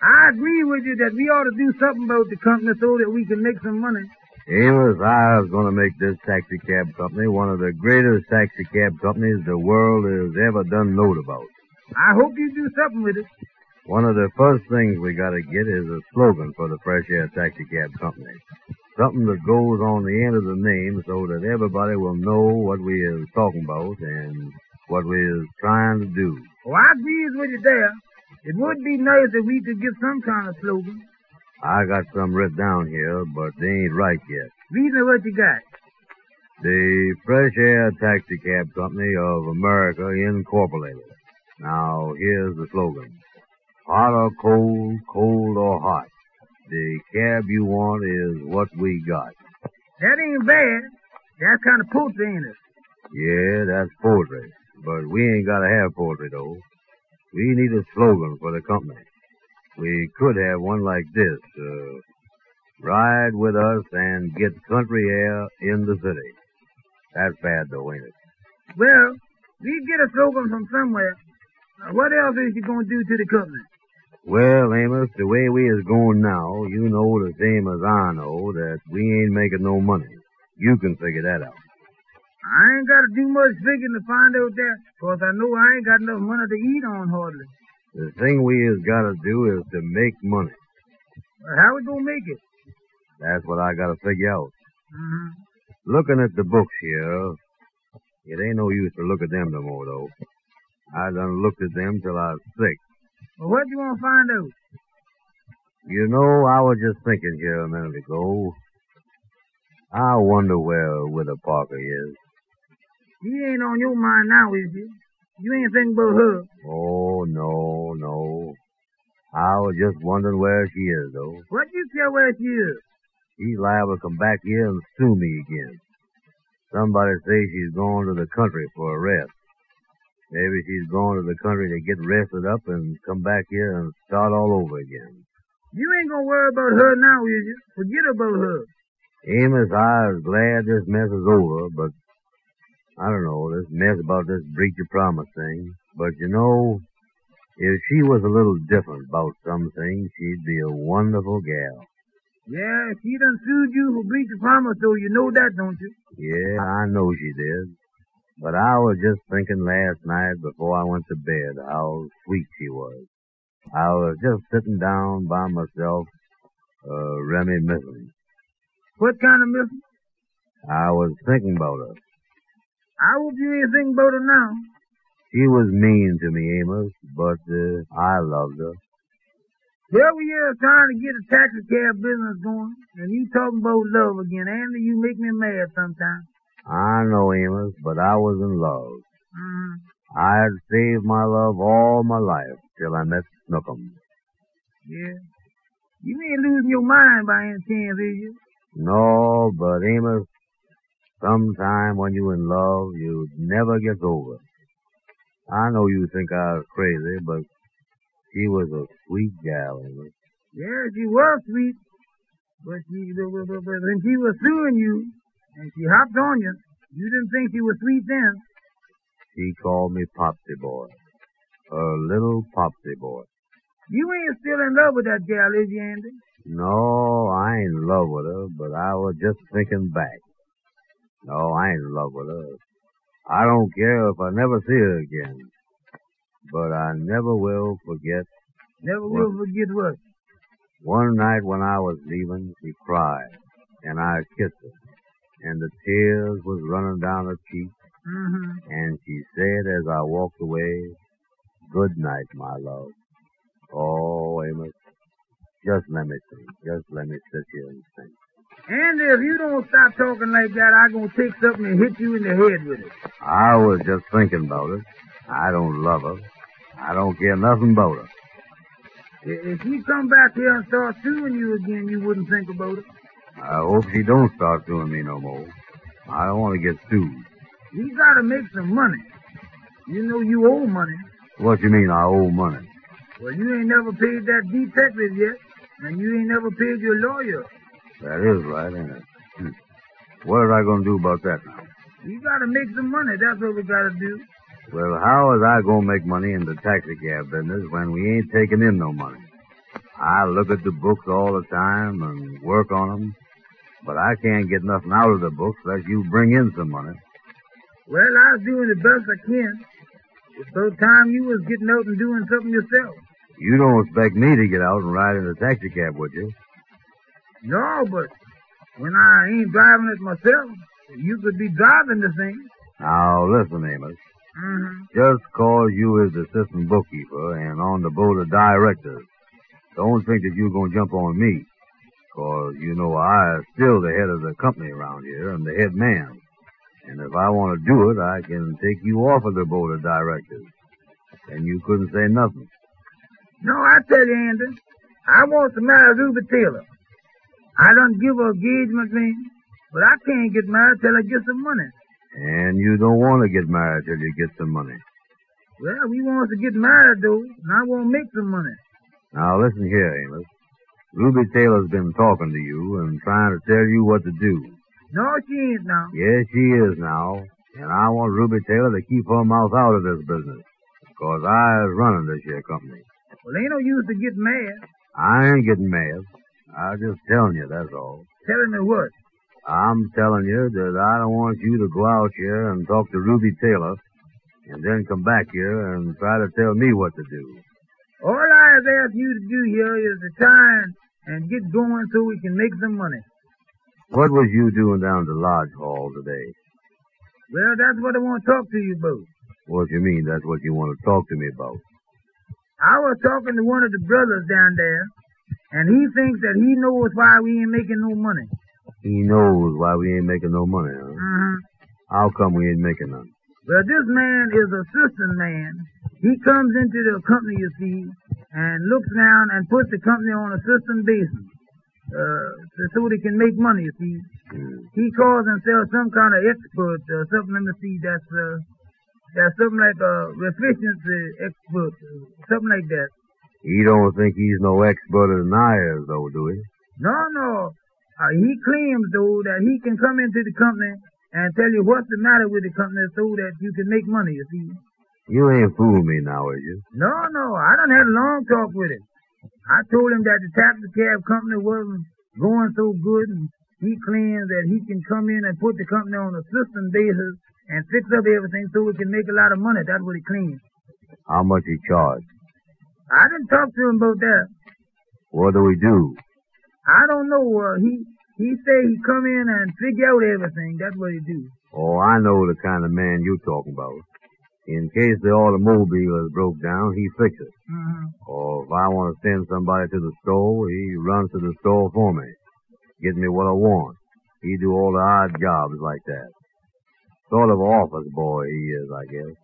I agree with you that we ought to do something about the company so that we can make some money. Amos, I was going to make this taxi cab company one of the greatest taxi cab companies the world has ever done note about. I hope you do something with it. One of the first things we got to get is a slogan for the Fresh Air Taxi Cab Company. Something that goes on the end of the name so that everybody will know what we is talking about and what we is trying to do. Oh, I agree with you there. It would be nice if we could get some kind of slogan. I got some written down here, but they ain't right yet. Read me what you got. The Fresh Air Taxi Cab Company of America Incorporated. Now, here's the slogan. Hot or cold, cold or hot. The cab you want is what we got. That ain't bad. That's kind of poetry, ain't it? Yeah, that's poetry. But we ain't gotta have poetry, though. We need a slogan for the company. We could have one like this, uh, ride with us and get country air in the city. That's bad though, ain't it? Well, we get a slogan from somewhere. Now, what else is you going to do to the company? Well, Amos, the way we is going now, you know the same as I know that we ain't making no money. You can figure that out. I ain't got to do much figuring to find out that, 'cause I know I ain't got enough money to eat on hardly. The thing we is gotta do is to make money. Well, how we gonna make it? That's what I gotta figure out. hmm Looking at the books here, it ain't no use to look at them no more, though. I done looked at them till I was sick. Well, what do you want to find out? You know, I was just thinking here a minute ago. I wonder where Widow Parker is. She ain't on your mind now, is he? You ain't thinking about her. Oh, no, no. I was just wondering where she is, though. What do you care where she is? She's liable to come back here and sue me again. Somebody say she's going to the country for a rest. Maybe she's going to the country to get rested up and come back here and start all over again. You ain't gonna worry about her now, is you? Forget about her. Amos, I was glad this mess is over, but I don't know, this mess about this breach of promise thing. But you know, if she was a little different about some things, she'd be a wonderful gal. Yeah, she done sued you for breach of promise, though. You know that, don't you? Yeah, I know she did. But I was just thinking last night before I went to bed how sweet she was. I was just sitting down by myself, uh, reminiscing. What kind of missing? I was thinking about her. I you ain't thinking about her now. She was mean to me, Amos, but uh, I loved her. Here we are trying to get a taxi cab business going, and you talking about love again. Andy, you make me mad sometimes. I know, Amos, but I was in love. Mm-hmm. I had saved my love all my life till I met Snookum. Yeah. You ain't losing your mind by any chance, is you? No, but Amos, sometime when you in love, you never gets over. it. I know you think I was crazy, but she was a sweet gal, Amos. Yeah, she was sweet. But she, but, but, but, but when she was suing you, and she hopped on you, you didn't think she was sweet then. She called me Popsy Boy. Her little Popsy Boy. You ain't still in love with that gal, is you, Andy? No, I ain't in love with her, but I was just thinking back. No, I ain't in love with her. I don't care if I never see her again. But I never will forget Never will forget what. one night when I was leaving, she cried, and I kissed her, and the tears was running down her cheeks, Mm-hmm. and she said as I walked away, good night, my love. Oh, Amos, just let me think. Just let me sit here and think. Andy, if you don't stop talking like that, I'm gonna take something and hit you in the head with it. I was just thinking about it. I don't love her. I don't care nothing about her. If she come back here and start suing you again, you wouldn't think about it. I hope she don't start suing me no more. I don't want to get sued. You gotta make some money. You know you owe money. What you mean I owe money? Well, you ain't never paid that detective yet, and you ain't never paid your lawyer. That is right, ain't it? Hmm. What are I going to do about that now? You gotta make some money. That's what we gotta do. Well, how is I going to make money in the taxicab business when we ain't taking in no money? I look at the books all the time and work on 'em, but I can't get nothing out of the books unless you bring in some money. Well, I was doing the best I can. It's about time you was getting out and doing something yourself. You don't expect me to get out and ride in a taxicab, would you? No, but when I ain't driving it myself, you could be driving the thing. Now, listen, Amos. Mm-hmm. Just 'cause you is the assistant bookkeeper and on the board of directors, don't think that you're going to jump on me. Cause, you know I'm still the head of the company around here and the head man. And if I want to do it, I can take you off of the board of directors. And you couldn't say nothing. No, I tell you, Andy, I want to marry Ruby Taylor. I don't give her engagement ring, but I can't get married till I get some money. And you don't want to get married till you get some money. Well, we want to get married, though, and I want to make some money. Now listen here, Amos. Ruby Taylor's been talking to you and trying to tell you what to do. No, she ain't now. Yes, she is now. And I want Ruby Taylor to keep her mouth out of this business. Because I is running this here company. Well, ain't no use to get mad. I ain't getting mad. I'm just telling you, that's all. Telling me what? I'm telling you that I don't want you to go out here and talk to Ruby Taylor and then come back here and try to tell me what to do. All I have asked you to do here is to try and, and get going so we can make some money. What was you doing down to Lodge Hall today? Well, that's what I want to talk to you about. What do you mean that's what you want to talk to me about? I was talking to one of the brothers down there, and he thinks that he knows why we ain't making no money. He knows why we ain't making no money, huh? Uh-huh. How come we ain't making none? Well, this man is a system man. He comes into the company, you see, and looks down and puts the company on a system basis. Uh, so, they can make money, you see. Hmm. He calls himself some kind of expert, uh, something, let me see, that's, uh, that's something like a efficiency expert, something like that. He don't think he's no expert than I is, though, do he? No, no. Uh, he claims, though, that he can come into the company and tell you what's the matter with the company so that you can make money, you see. You ain't fooling me now, is you? No, no, I done had a long talk with him. I told him that the taxi cab company wasn't going so good, and he claims that he can come in and put the company on a system basis and fix up everything so we can make a lot of money. That's what he claims. How much he charge? I didn't talk to him about that. What do we do? I don't know. Uh, he he say he come in and figure out everything. That's what he do. Oh, I know the kind of man you're talking about. In case the automobile is broke down, he fix it. Uh-huh. Or if I want to send somebody to the store, he runs to the store for me. Get me what I want. He do all the odd jobs like that. Sort of office boy he is, I guess.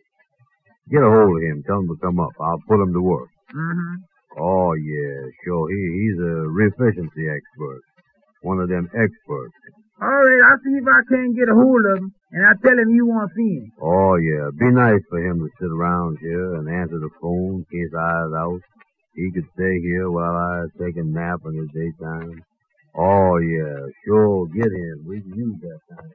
Get a hold of him. Tell him to come up. I'll put him to work. Uh-huh. Oh, yeah, sure. He He's a efficiency expert. One of them experts. All right, I'll see if I can't get a hold of him, and I'll tell him you want to see him. Oh, yeah. Be nice for him to sit around here and answer the phone in case I out. He could stay here while I take a nap in the daytime. Oh, yeah. Sure, get him. We can use that time.